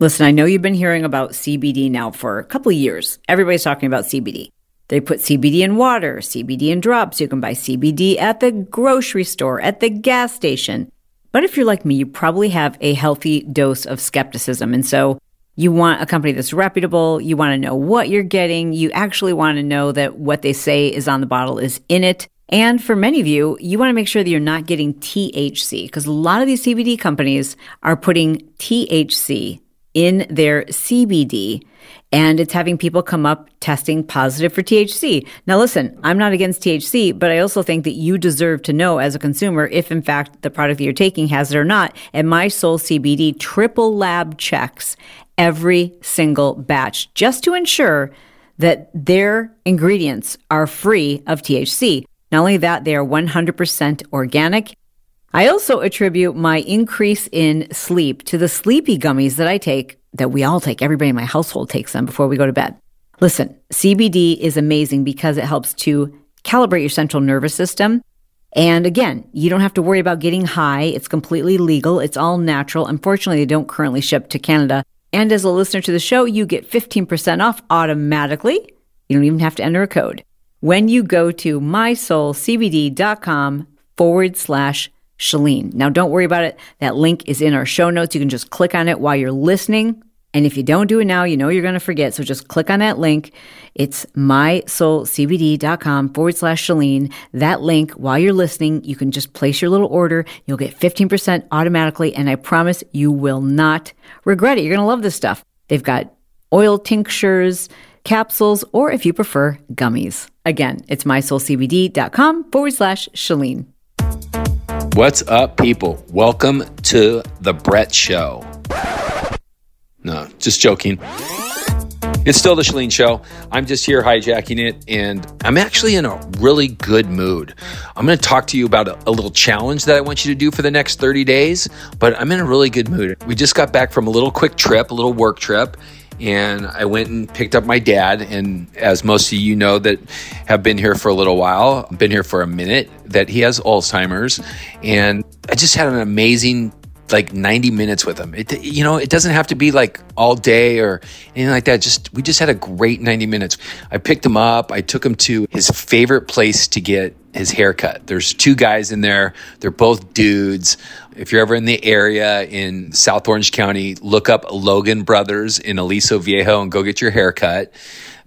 Listen, I know you've been hearing about CBD now for a couple years. Everybody's talking about CBD. They put CBD in water, CBD in drops. You can buy CBD at the grocery store, at the gas station. But if you're like me, you probably have a healthy dose of skepticism. And so you want a company that's reputable. You want to know what you're getting. You actually want to know that what they say is on the bottle is in it. And for many of you, you want to make sure that you're not getting THC because a lot of these CBD companies are putting THC in their CBD and it's having people come up testing positive for THC. Now, listen, I'm not against THC, but I also think that you deserve to know as a consumer if, in fact, the product that you're taking has it or not. And My Soul CBD triple lab checks every single batch just to ensure that their ingredients are free of THC. Not only that, they are 100% organic. I also attribute my increase in sleep to the sleepy gummies that I take, that we all take. Everybody in my household takes them before we go to bed. Listen, CBD is amazing because it helps to calibrate your central nervous system. And again, you don't have to worry about getting high. It's completely legal. It's all natural. Unfortunately, they don't currently ship to Canada. And as a listener to the show, you get 15% off automatically. You don't even have to enter a code when you go to mysoulcbd.com forward slash Chalene. Now, don't worry about it. That link is in our show notes. You can just click on it while you're listening. And if you don't do it now, you know you're going to forget. So just click on that link. It's mysoulcbd.com forward slash Chalene. That link, while you're listening, you can just place your little order. You'll get 15% automatically. And I promise you will not regret it. You're going to love this stuff. They've got oil tinctures, capsules, or if you prefer, gummies. Again, it's mysoulcbd.com forward slash Chalene. What's up, people? Welcome to the Bret Show. No, just joking. It's still the Chalene Show. I'm just here hijacking it, and I'm actually in a really good mood. I'm going to talk to you about a, a, little challenge that I want you to do for the next 30 days, but I'm in a really good mood. We just got back from a little quick trip, a little work trip, and I went and picked up my dad. And as most of you know that have been here for a little while, been here for a minute, that he has Alzheimer's. And I just had an amazing like 90 minutes with him. It, you know, it doesn't have to be like all day or anything like that. Just, we just had a great 90 minutes. I picked him up. I took him to his favorite place to get his haircut. There's two guys in there. They're both dudes. If you're ever in the area in South Orange County, look up Logan Brothers in Aliso Viejo and go get your haircut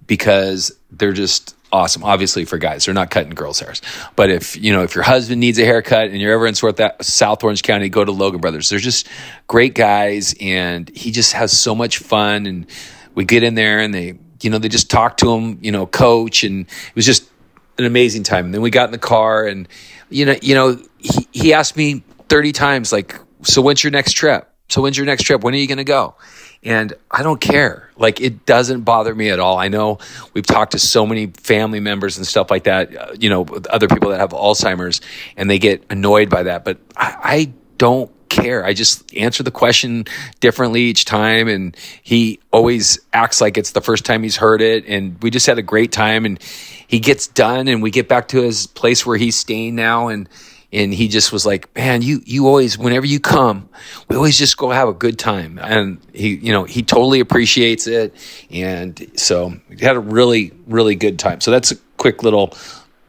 because they're just awesome. Obviously for guys, they're not cutting girls' hairs. But if you know if your husband needs a haircut and you're ever in South Orange County, go to Logan Brothers. They're just great guys, and he just has so much fun. And we get in there and they, you know, they just talk to him, you know, coach, and it was just an amazing time. And then we got in the car, and you know, you know, he, he asked me 30 times, like, so when's your next trip? So when's your next trip? When are you going to go? And I don't care. Like, it doesn't bother me at all. I know we've talked to so many family members and stuff like that, uh, you know, other people that have Alzheimer's, and they get annoyed by that. But I, I don't care. I just answer the question differently each time. And he always acts like it's the first time he's heard it. And we just had a great time. And he gets done, and we get back to his place where he's staying now. And and he just was like, "Man, you you always whenever you come, we always just go have a good time." And he, you know, he totally appreciates it, and so we had a really really good time. So that's a quick little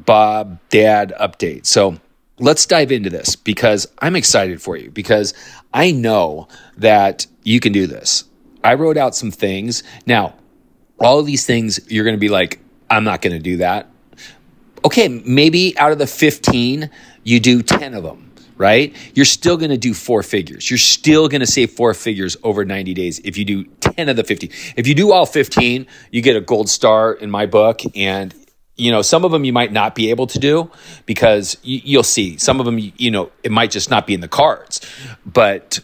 Bob Dad update. So let's dive into this because I'm excited for you because I know that you can do this. I wrote out some things. Now, all of these things you're going to be like, I'm not going to do that. Okay, maybe out of the 15 you do 10 of them, right? You're still going to do four figures. You're still going to save four figures over 90 days if you do 10 of the 15. If you do all 15, you get a gold star in my book. And, you know, some of them you might not be able to do because you, will see. Some of them, you know, it might just not be in the cards. But,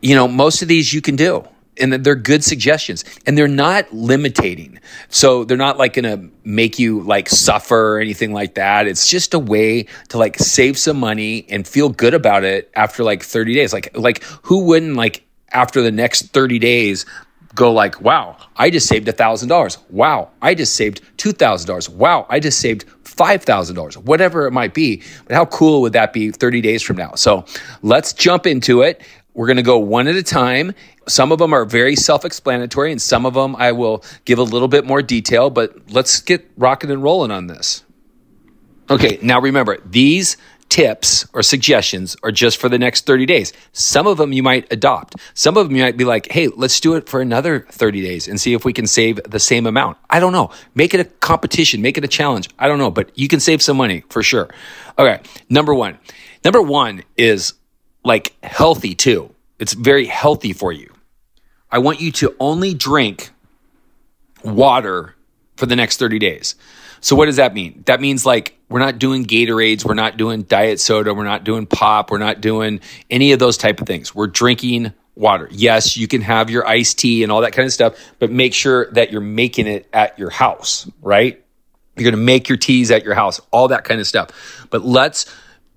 you know, most of these you can do and they're good suggestions and they're not limiting. So they're not like gonna make you like suffer or anything like that. It's just a way to like save some money and feel good about it after like 30 days. Like like who wouldn't like after the next 30 days go like wow i just saved $1000 wow i just saved $2000 wow i just saved $5000 whatever it might be but how cool would that be 30 days from now? So let's jump into it. We're going to go one at a time Some of them are very self explanatory, and some of them I will give a little bit more detail, but let's get rocking and rolling on this. Okay, now remember, these tips or suggestions are just for the next 30 days. Some of them you might adopt. Some of them you might be like, hey, let's do it for another 30 days and see if we can save the same amount. I don't know. Make it a competition, make it a challenge. I don't know, but you can save some money for sure. Okay, number one. Number one is like healthy too. It's very healthy for you. I want you to only drink water for the next 30 days. So what does that mean? That means like we're not doing Gatorades, we're not doing diet soda, we're not doing pop, we're not doing any of those type of things. We're drinking water. Yes, you can have your iced tea and all that kind of stuff, but make sure that you're making it at your house, right? You're going to make your teas at your house, all that kind of stuff. But let's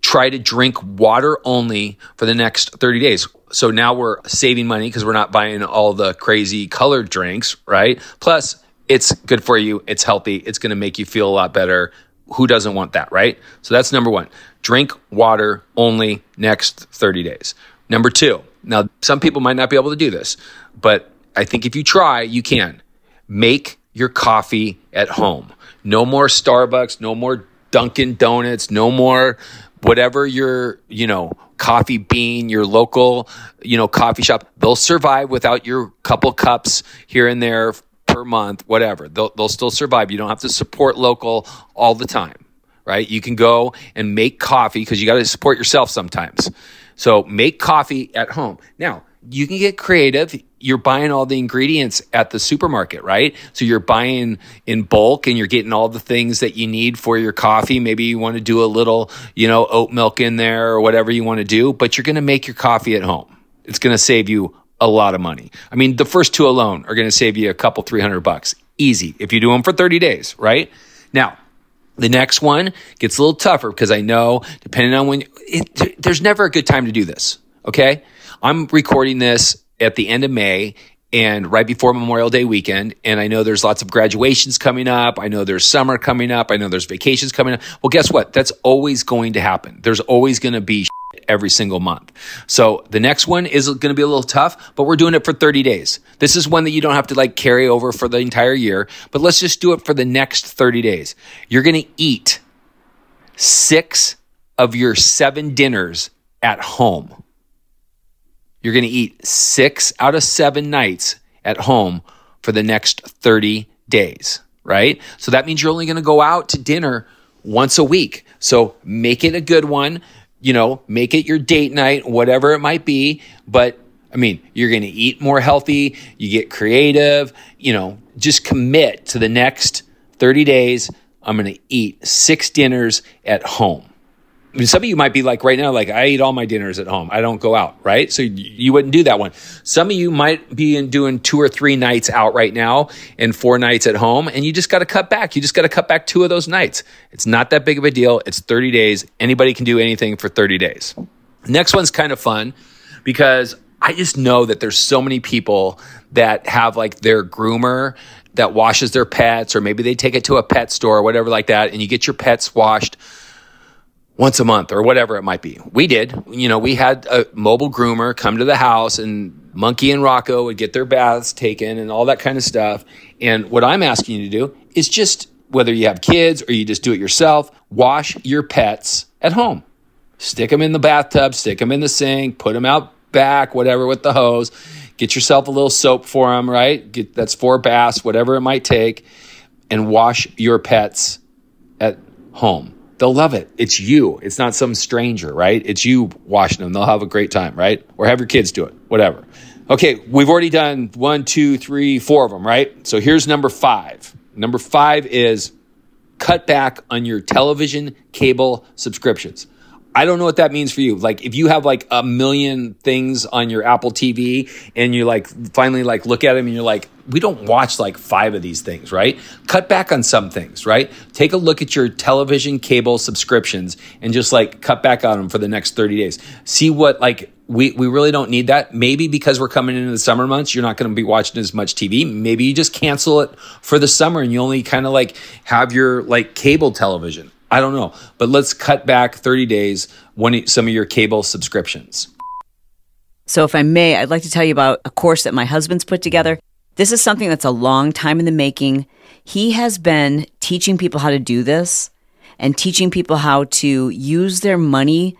try to drink water only for the next 30 days so now we're saving money because we're not buying all the crazy colored drinks, right? Plus, it's good for you. It's healthy. It's going to make you feel a lot better. Who doesn't want that, right? So that's number one. Drink water only next 30 days. Number two, now some people might not be able to do this, but I think if you try, you can. Make your coffee at home. No more Starbucks, no more Dunkin' Donuts, no more whatever your, you know, coffee bean, your local, you know, coffee shop, they'll survive without your couple cups here and there per month, whatever. They'll, they'll still survive. You don't have to support local all the time, right? You can go and make coffee because you got to support yourself sometimes. So make coffee at home. Now, you can get creative you're buying all the ingredients at the supermarket, right? So you're buying in bulk and you're getting all the things that you need for your coffee. Maybe you want to do a little, you know, oat milk in there or whatever you want to do, but you're going to make your coffee at home. It's going to save you a lot of money. I mean, the first two alone are going to save you a couple, 300 bucks. Easy if you do them for 30 days, right? Now, the next one gets a little tougher because I know depending on when it, there's never a good time to do this. Okay. I'm recording this at the end of May and right before Memorial Day weekend. And I know there's lots of graduations coming up. I know there's summer coming up. I know there's vacations coming up. Well, guess what? That's always going to happen. There's always going to be every single month. So the next one is going to be a little tough, but we're doing it for 30 days. This is one that you don't have to like carry over for the entire year, but let's just do it for the next 30 days. You're going to eat six of your seven dinners at home you're going to eat six out of seven nights at home for the next 30 days, right? So that means you're only going to go out to dinner once a week. So make it a good one, you know, make it your date night, whatever it might be. But I mean, you're going to eat more healthy, you get creative, you know, just commit to the next 30 days. I'm going to eat six dinners at home. I mean, some of you might be like right now, like I eat all my dinners at home. I don't go out, right? So you wouldn't do that one. Some of you might be in doing two or three nights out right now and four nights at home, and you just got to cut back. You just got to cut back two of those nights. It's not that big of a deal. It's 30 days. Anybody can do anything for 30 days. Next one's kind of fun because I just know that there's so many people that have like their groomer that washes their pets, or maybe they take it to a pet store or whatever like that, and you get your pets washed once a month or whatever it might be. We did. You know, we had a mobile groomer come to the house and Monkey and Rocco would get their baths taken and all that kind of stuff. And what I'm asking you to do is just whether you have kids or you just do it yourself, wash your pets at home. Stick them in the bathtub, stick them in the sink, put them out back, whatever with the hose. Get yourself a little soap for them, right? Get, that's four baths, whatever it might take, and wash your pets at home they'll love it. It's you. It's not some stranger, right? It's you washing them. They'll have a great time, right? Or have your kids do it, whatever. Okay, we've already done one, two, three, four of them, right? So here's number five. Number five is cut back on your television cable subscriptions. I don't know what that means for you. Like if you have like a million things on your Apple TV and you like finally like look at them and you're like, we don't watch like five of these things, right? Cut back on some things, right? Take a look at your television cable subscriptions and just like cut back on them for the next 30 days. See what like we, we really don't need that. Maybe because we're coming into the summer months, you're not going to be watching as much TV. Maybe you just cancel it for the summer and you only kind of like have your like cable television. I don't know, but let's cut back 30 days one some of your cable subscriptions. So, if I may, I'd like to tell you about a course that my husband's put together. This is something that's a long time in the making. He has been teaching people how to do this and teaching people how to use their money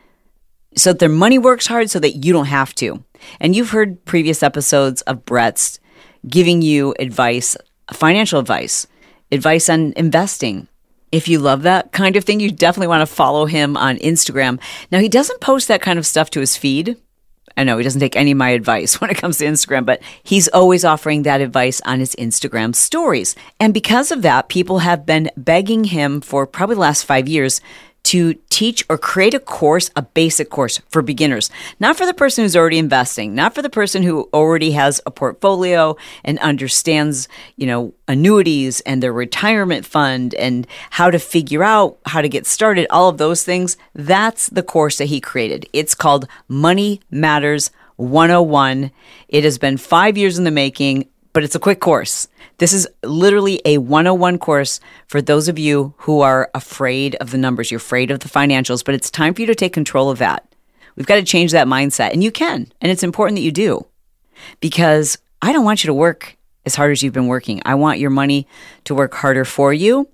so that their money works hard so that you don't have to. And you've heard previous episodes of Bret's giving you advice, financial advice, advice on investing. If you love that kind of thing, you definitely want to follow him on Instagram. Now, he doesn't post that kind of stuff to his feed. I know he doesn't take any of my advice when it comes to Instagram, but he's always offering that advice on his Instagram stories. And because of that, people have been begging him for probably the last five years to teach or create a course, a basic course for beginners, not for the person who's already investing, not for the person who already has a portfolio and understands, you know, annuities and their retirement fund and how to figure out how to get started, all of those things. That's the course that he created. It's called Money Matters 101. It has been five years in the making, but it's a quick course. This is literally a 101 course for those of you who are afraid of the numbers, you're afraid of the financials, but it's time for you to take control of that. We've got to change that mindset, and you can. And it's important that you do because I don't want you to work as hard as you've been working. I want your money to work harder for you.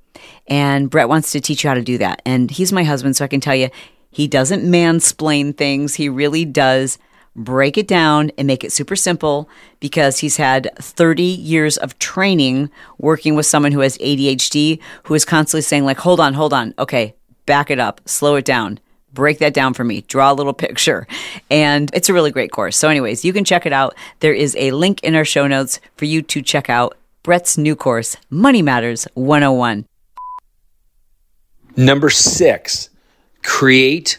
And Bret wants to teach you how to do that. And he's my husband, so I can tell you, he doesn't mansplain things. He really does break it down and make it super simple because he's had 30 years of training working with someone who has ADHD who is constantly saying like hold on hold on. Okay back it up. Slow it down. Break that down for me. Draw a little picture. And it's a really great course. So anyways you can check it out. There is a link in our show notes for you to check out Bret's new course Money Matters 101 number 6 create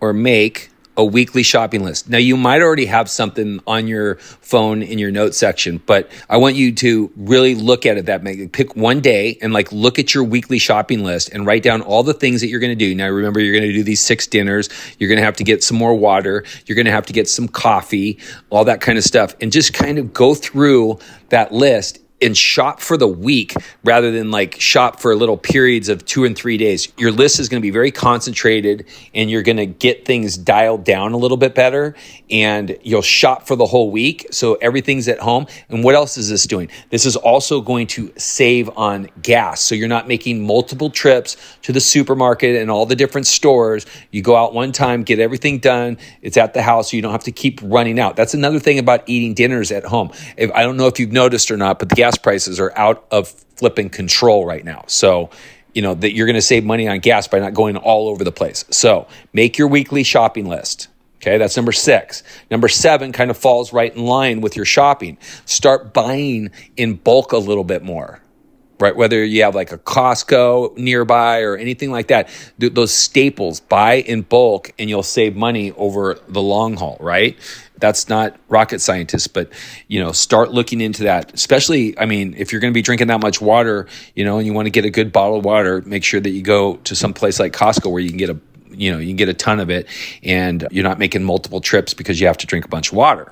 or make a weekly shopping list. Now, you might already have something on your phone in your notes section, but I want you to really look at it that make pick one day and like look at your weekly shopping list and write down all the things that you're going to do. Now, remember, you're going to do these six dinners. You're going to have to get some more water. You're going to have to get some coffee, all that kind of stuff, and just kind of go through that list and shop for the week rather than like shop for little periods of two and three days. Your list is going to be very concentrated and you're going to get things dialed down a little bit better and you'll shop for the whole week. So everything's at home. And what else is this doing? This is also going to save on gas. So you're not making multiple trips to the supermarket and all the different stores. You go out one time, get everything done. It's at the house. So you don't have to keep running out. That's another thing about eating dinners at home. If, I don't know if you've noticed or not, but the gas prices are out of flipping control right now. So, you know, that you're going to save money on gas by not going all over the place. So, make your weekly shopping list. Okay, that's number six. Number seven kind of falls right in line with your shopping. Start buying in bulk a little bit more right? Whether you have like a Costco nearby or anything like that, those staples, buy in bulk and you'll save money over the long haul, right? That's not rocket scientists, but you know, start looking into that. Especially, I mean, if you're going to be drinking that much water, you know, and you want to get a good bottle of water, make sure that you go to some place like Costco where you can get a you know, you can get a ton of it and you're not making multiple trips because you have to drink a bunch of water.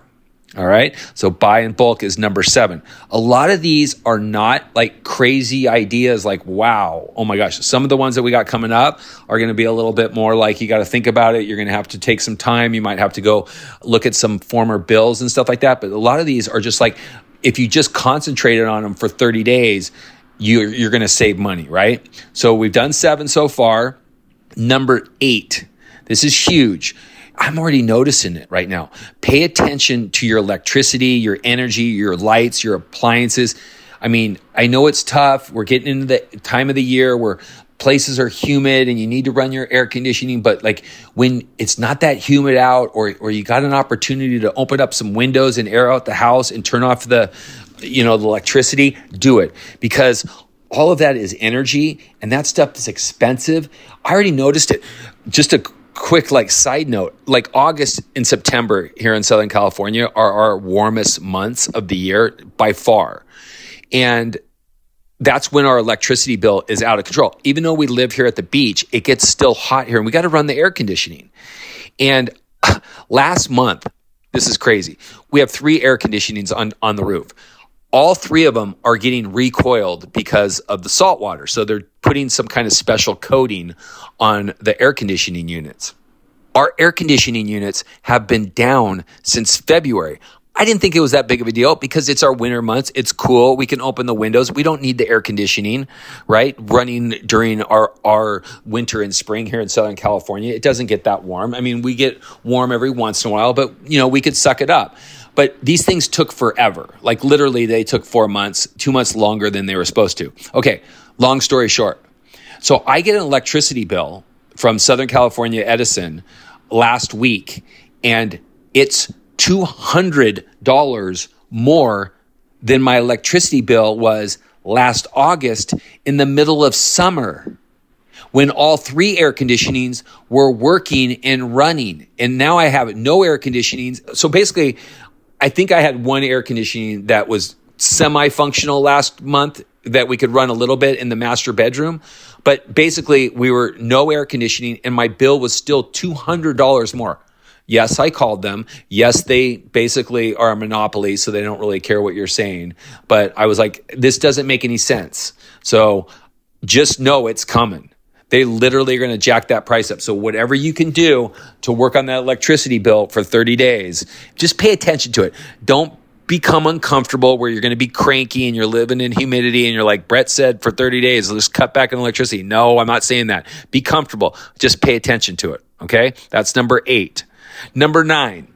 All right. So buy in bulk is number seven. A lot of these are not like crazy ideas like, wow, oh my gosh. Some of the ones that we got coming up are going to be a little bit more like you got to think about it. You're going to have to take some time. You might have to go look at some former bills and stuff like that. But a lot of these are just like, if you just concentrated on them for 30 days, you're, you're going to save money, right? So we've done seven so far. Number eight. This is huge I'm already noticing it right now. Pay attention to your electricity, your energy, your lights, your appliances. I mean, I know it's tough. We're getting into the time of the year where places are humid and you need to run your air conditioning, but like when it's not that humid out or or you got an opportunity to open up some windows and air out the house and turn off the you know, the electricity, do it because all of that is energy and that stuff is expensive. I already noticed it. Just a quick like side note like august and september here in southern california are our warmest months of the year by far. And that's when our electricity bill is out of control. Even though we live here at the beach it gets still hot here and we got to run the air conditioning. And last month this is crazy we have three air conditionings on, on the roof all three of them are getting recoiled because of the salt water. So they're putting some kind of special coating on the air conditioning units. Our air conditioning units have been down since February. I didn't think it was that big of a deal because it's our winter months. It's cool. We can open the windows. We don't need the air conditioning, right? Running during our, our winter and spring here in Southern California. It doesn't get that warm. I mean, we get warm every once in a while, but you know, we could suck it up. But these things took forever. Like literally they took four months, two months longer than they were supposed to. Okay. Long story short. So I get an electricity bill from Southern California Edison last week and it's $200 more than my electricity bill was last August in the middle of summer when all three air conditionings were working and running. And now I have no air conditionings. So basically, I think I had one air conditioning that was semi functional last month that we could run a little bit in the master bedroom. But basically, we were no air conditioning and my bill was still $200 more. Yes, I called them. Yes, they basically are a monopoly, so they don't really care what you're saying. But I was like, this doesn't make any sense. So just know it's coming. They literally are going to jack that price up. So whatever you can do to work on that electricity bill for 30 days, just pay attention to it. Don't become uncomfortable where you're going to be cranky and you're living in humidity and you're like Bret said for 30 days, let's cut back on electricity. No, I'm not saying that. Be comfortable. Just pay attention to it. Okay. That's number eight. Number nine,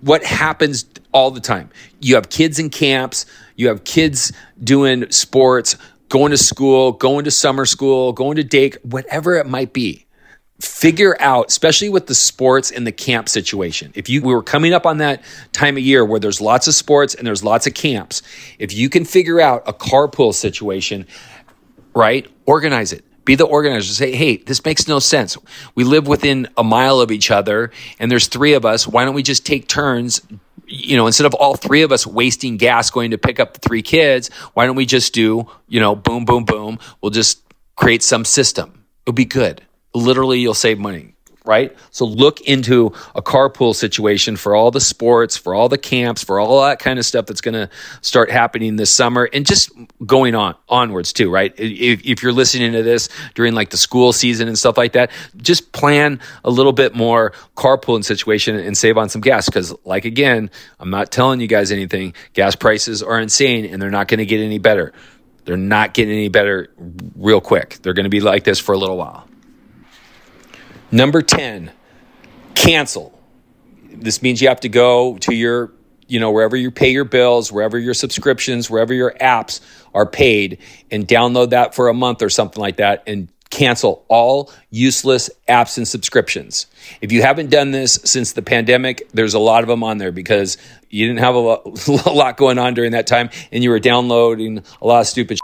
what happens all the time? You have kids in camps, you have kids doing sports, going to school, going to summer school, going to day, whatever it might be. Figure out, especially with the sports and the camp situation. If you we were coming up on that time of year where there's lots of sports and there's lots of camps, if you can figure out a carpool situation, right? Organize it be the organizer. Say, hey, this makes no sense. We live within a mile of each other, and there's three of us. Why don't we just take turns? You know, instead of all three of us wasting gas going to pick up the three kids, why don't we just do, you know, boom, boom, boom? We'll just create some system. It'll be good. Literally, you'll save money right? So look into a carpool situation for all the sports, for all the camps, for all that kind of stuff that's going to start happening this summer and just going on onwards too, right? If, if, you're listening to this during like the school season and stuff like that, just plan a little bit more carpooling situation and save on some gas. Cause like again, I'm not telling you guys anything. Gas prices are insane and they're not going to get any better. They're not getting any better real quick. They're going to be like this for a little while. Number 10, cancel. This means you have to go to your, you know, wherever you pay your bills, wherever your subscriptions, wherever your apps are paid, and download that for a month or something like that and cancel all useless apps and subscriptions. If you haven't done this since the pandemic, there's a lot of them on there because you didn't have a lot, going on during that time and you were downloading a lot of stupid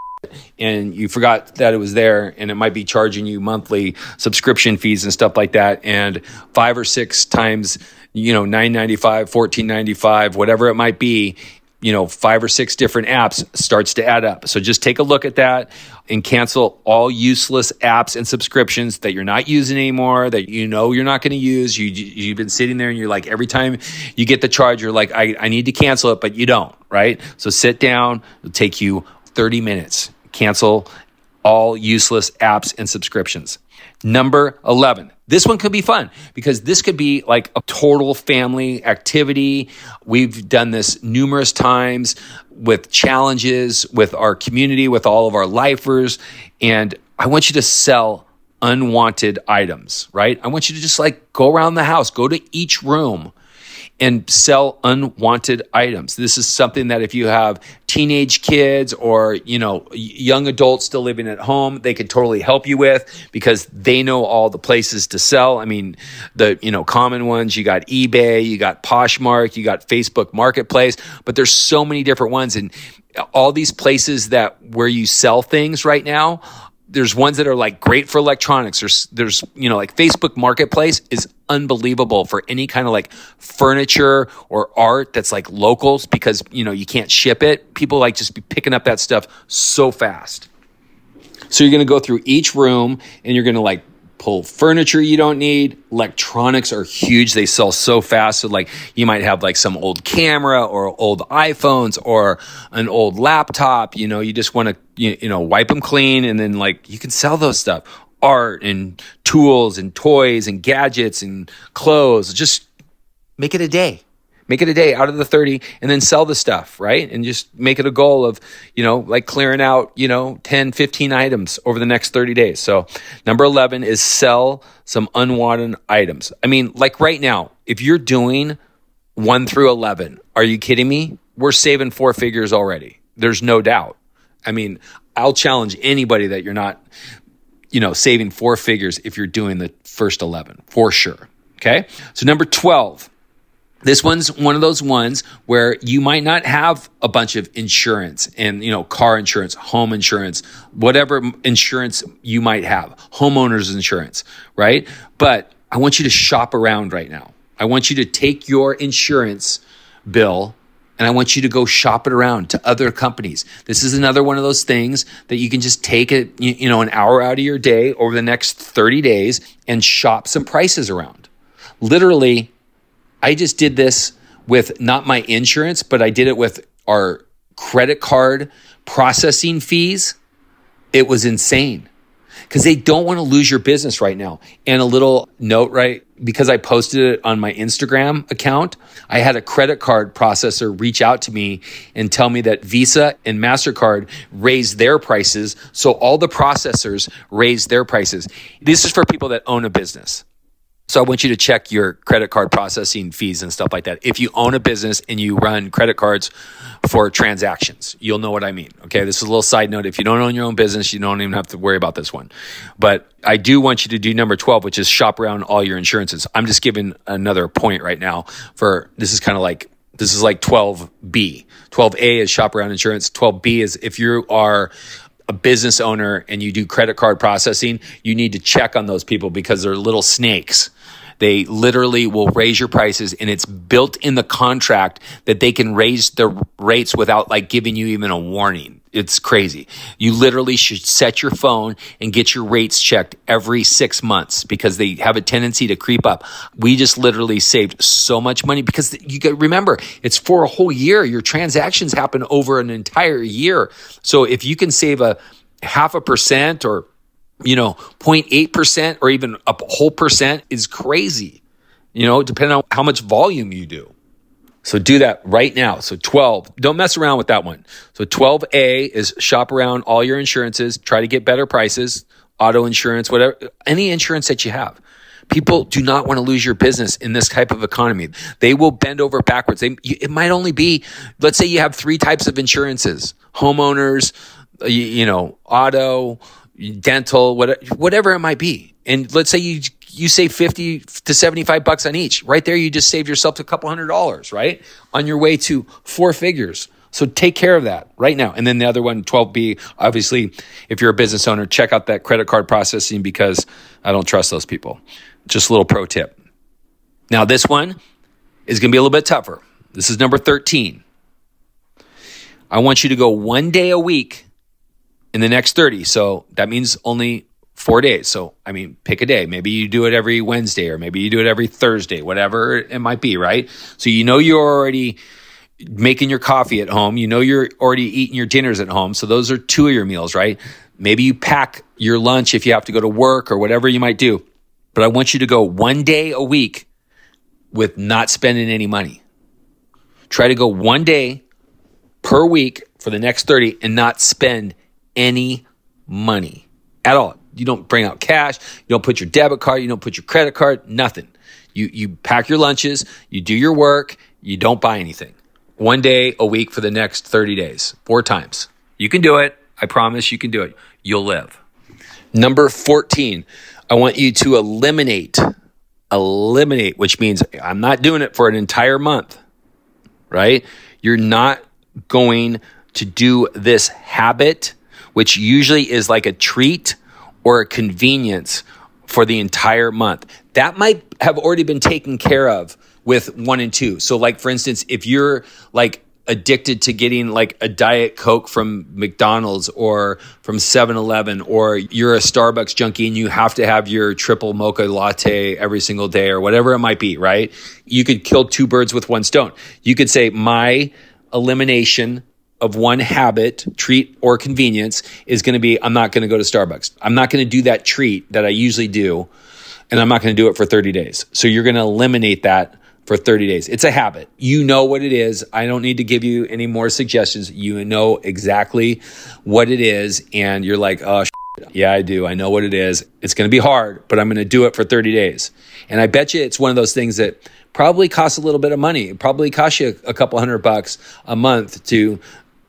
and you forgot that it was there and it might be charging you monthly subscription fees and stuff like that and five or six times you know 995 1495 whatever it might be you know five or six different apps starts to add up. So just take a look at that and cancel all useless apps and subscriptions that you're not using anymore that you know you're not going to use. You you've been sitting there and you're like every time you get the charge you're like I, I need to cancel it but you don't right? So sit down it'll take you 30 minutes. Cancel all useless apps and subscriptions. Number 11. This one could be fun because this could be like a total family activity. We've done this numerous times with challenges with our community, with all of our lifers. And I want you to sell unwanted items, right? I want you to just like go around the house, go to each room and sell unwanted items. This is something that if you have teenage kids or, you know, young adults still living at home, they could totally help you with because they know all the places to sell. I mean, the, you know, common ones, you got eBay, you got Poshmark, you got Facebook Marketplace, but there's so many different ones and all these places that where you sell things right now there's ones that are like great for electronics. There's, there's, you know, like Facebook Marketplace is unbelievable for any kind of like furniture or art that's like locals because, you know, you can't ship it. People like just be picking up that stuff so fast. So you're going to go through each room and you're going to like pull furniture you don't need. Electronics are huge. They sell so fast. So like you might have like some old camera or old iPhones or an old laptop, you know, you just want to, you, you know, wipe them clean and then like you can sell those stuff. Art and tools and toys and gadgets and clothes. Just make it a day. Make it a day out of the 30 and then sell the stuff, right? And just make it a goal of, you know, like clearing out, you know, 10, 15 items over the next 30 days. So number 11 is sell some unwanted items. I mean, like right now, if you're doing one through 11, are you kidding me? We're saving four figures already. There's no doubt. I mean, I'll challenge anybody that you're not, you know, saving four figures if you're doing the first 11 for sure. Okay. So number 12, this one's one of those ones where you might not have a bunch of insurance and, you know, car insurance, home insurance, whatever insurance you might have, homeowners insurance, right? But I want you to shop around right now. I want you to take your insurance bill and I want you to go shop it around to other companies. This is another one of those things that you can just take it, you know, an hour out of your day over the next 30 days and shop some prices around. Literally, I just did this with not my insurance, but I did it with our credit card processing fees. It was insane because they don't want to lose your business right now. And a little note, right? Because I posted it on my Instagram account, I had a credit card processor reach out to me and tell me that Visa and MasterCard raised their prices. So all the processors raised their prices. This is for people that own a business. So I want you to check your credit card processing fees and stuff like that. If you own a business and you run credit cards for transactions, you'll know what I mean. Okay. This is a little side note. If you don't own your own business, you don't even have to worry about this one. But I do want you to do number 12, which is shop around all your insurances. I'm just giving another point right now for this is kind of like this is like 12B. 12A is shop around insurance. 12B is if you are a business owner and you do credit card processing, you need to check on those people because they're little snakes. They literally will raise your prices and it's built in the contract that they can raise the rates without like giving you even a warning. It's crazy. You literally should set your phone and get your rates checked every six months because they have a tendency to creep up. We just literally saved so much money because you got remember it's for a whole year. Your transactions happen over an entire year. So if you can save a half a percent or you know 0.8% or even a whole percent is crazy. You know, depending on how much volume you do. So do that right now. So 12, don't mess around with that one. So 12A is shop around all your insurances, try to get better prices, auto insurance, whatever, any insurance that you have. People do not want to lose your business in this type of economy. They will bend over backwards. They, it might only be, let's say you have three types of insurances, homeowners, you, you know, auto, dental, whatever, whatever it might be. And let's say you you save 50 to 75 bucks on each. Right there, you just saved yourself a couple hundred dollars, right? On your way to four figures. So take care of that right now. And then the other one, 12B, obviously, if you're a business owner, check out that credit card processing because I don't trust those people. Just a little pro tip. Now, this one is going to be a little bit tougher. This is number 13. I want you to go one day a week in the next 30. So that means only four days. So, I mean, pick a day. Maybe you do it every Wednesday or maybe you do it every Thursday, whatever it might be, right? So you know you're already making your coffee at home. You know you're already eating your dinners at home. So those are two of your meals, right? Maybe you pack your lunch if you have to go to work or whatever you might do. But I want you to go one day a week with not spending any money. Try to go one day per week for the next 30 and not spend any money at all. You don't bring out cash. You don't put your debit card. You don't put your credit card. Nothing. You you pack your lunches. You do your work. You don't buy anything. One day a week for the next 30 days, four times. You can do it. I promise you can do it. You'll live. Number 14, I want you to eliminate, eliminate, which means I'm not doing it for an entire month, right? You're not going to do this habit, which usually is like a treat or a convenience for the entire month. That might have already been taken care of with one and two. So, like, for instance, if you're like addicted to getting like a diet coke from McDonald's or from 7-Eleven or you're a Starbucks junkie and you have to have your triple mocha latte every single day or whatever it might be, right? You could kill two birds with one stone. You could say my elimination of one habit, treat, or convenience is going to be I'm not going to go to Starbucks. I'm not going to do that treat that I usually do, and I'm not going to do it for 30 days. So you're going to eliminate that for 30 days. It's a habit. You know what it is. I don't need to give you any more suggestions. You know exactly what it is, and you're like, oh, yeah, I do. I know what it is. It's going to be hard, but I'm going to do it for 30 days. And I bet you it's one of those things that probably costs a little bit of money. It probably costs you a couple hundred bucks a month to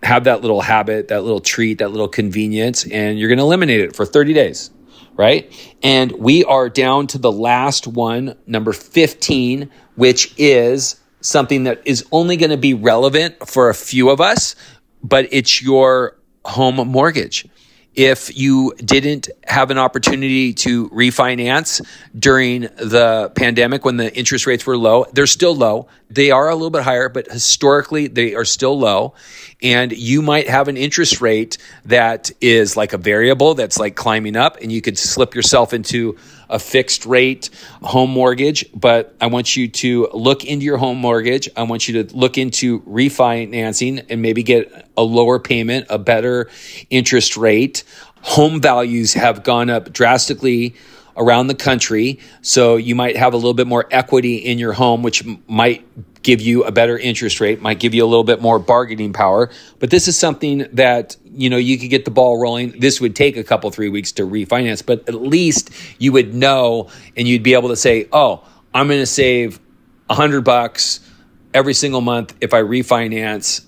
have that little habit, that little treat, that little convenience, and you're going to eliminate it for 30 days, right? And we are down to the last one, number 15, which is something that is only going to be relevant for a few of us, but it's your home mortgage if you didn't have an opportunity to refinance during the pandemic when the interest rates were low, they're still low. They are a little bit higher, but historically they are still low. And you might have an interest rate that is like a variable that's like climbing up, and you could slip yourself into a fixed rate home mortgage. But I want you to look into your home mortgage. I want you to look into refinancing and maybe get a lower payment, a better interest rate. Home values have gone up drastically around the country. So you might have a little bit more equity in your home, which might give you a better interest rate, might give you a little bit more bargaining power. But this is something that, you know, you could get the ball rolling. This would take a couple, three weeks to refinance, but at least you would know and you'd be able to say, oh, I'm going to save a hundred bucks every single month if I refinance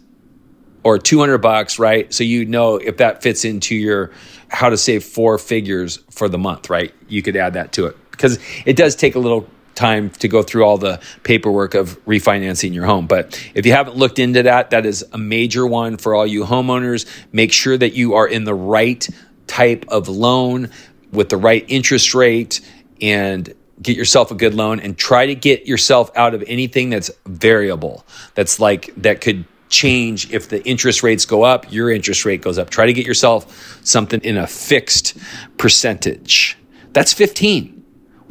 or 200 bucks, right? So you know if that fits into your how to save four figures for the month, right? You could add that to it because it does take a little time to go through all the paperwork of refinancing your home. But if you haven't looked into that, that is a major one for all you homeowners. Make sure that you are in the right type of loan with the right interest rate and get yourself a good loan and try to get yourself out of anything that's variable. That's like that could change if the interest rates go up, your interest rate goes up. Try to get yourself something in a fixed percentage. That's 15.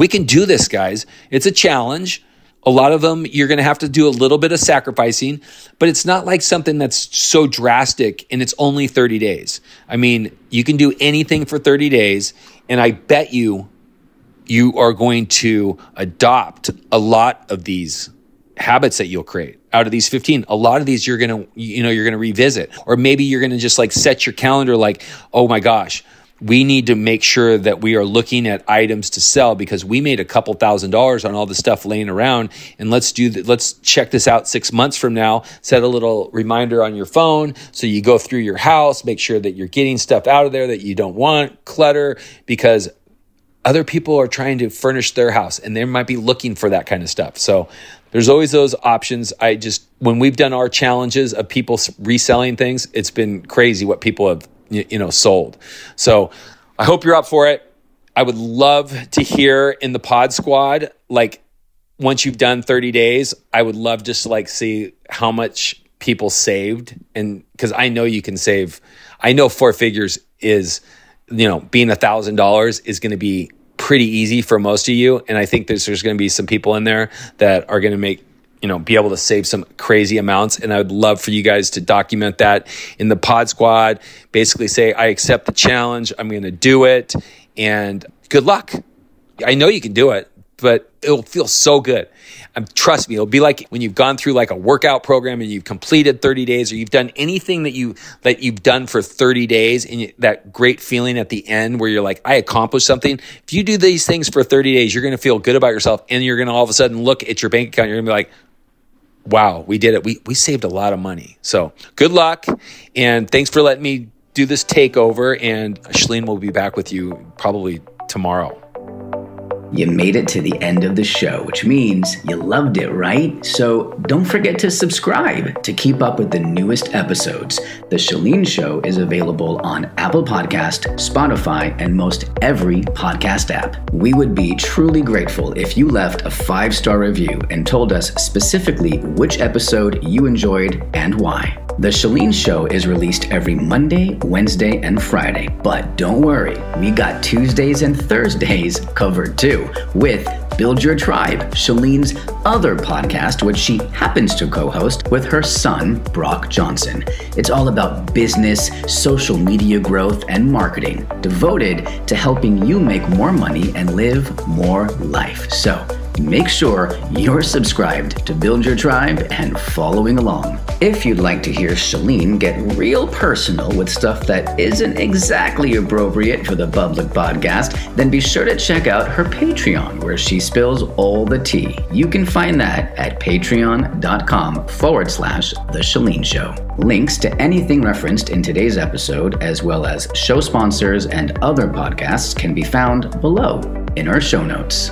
We can do this, guys. It's a challenge. A lot of them, you're going to have to do a little bit of sacrificing, but it's not like something that's so drastic and it's only 30 days. I mean, you can do anything for 30 days, and I bet you you are going to adopt a lot of these habits that you'll create out of these 15 a lot of these you're gonna you know you're gonna revisit or maybe you're gonna just like set your calendar like oh my gosh we need to make sure that we are looking at items to sell because we made a couple thousand dollars on all the stuff laying around. And let's do let's check this out six months from now. Set a little reminder on your phone so you go through your house make sure that you're getting stuff out of there that you don't want clutter because other people are trying to furnish their house and they might be looking for that kind of stuff. So there's always those options. I just, when we've done our challenges of people reselling things, it's been crazy what people have, you know, sold. So I hope you're up for it. I would love to hear in the pod squad, like once you've done 30 days, I would love just to like see how much people saved. And cause I know you can save, I know four figures is, you know, being a thousand dollars is going to be pretty easy for most of you. And I think there's, there's going to be some people in there that are going to make you know be able to save some crazy amounts. And i would love for you guys to document that in the pod squad. Basically say i accept the challenge. I'm going to do it. And good luck. I know you can do it but it'll feel so good. Um, trust me, it'll be like when you've gone through like a workout program and you've completed 30 days or you've done anything that you that you've done for 30 days and you, that great feeling at the end where you're like I accomplished something. If you do these things for 30 days, you're going to feel good about yourself and you're going to all of a sudden look at your bank account you're going to be like wow, we did it. We we saved a lot of money. So, good luck and thanks for letting me do this takeover and Chalene will be back with you probably tomorrow. You made it to the end of the show, which means you loved it, right? So don't forget to subscribe to keep up with the newest episodes. The Chalene Show is available on Apple Podcast, Spotify, and most every podcast app. We would be truly grateful if you left a five star review and told us specifically which episode you enjoyed and why. The Chalene Show is released every Monday, Wednesday, and Friday. But don't worry, we got Tuesdays and Thursdays covered too with Build Your Tribe, Chalene's other podcast, which she happens to co host with her son, Brock Johnson. It's all about business, social media growth, and marketing, devoted to helping you make more money and live more life. So, Make sure you're subscribed to Build Your Tribe and following along. If you'd like to hear Chalene get real personal with stuff that isn't exactly appropriate for the public podcast, then be sure to check out her Patreon where she spills all the tea. You can find that at patreon.com forward slash The Chalene Show. Links to anything referenced in today's episode, as well as show sponsors and other podcasts, can be found below in our show notes.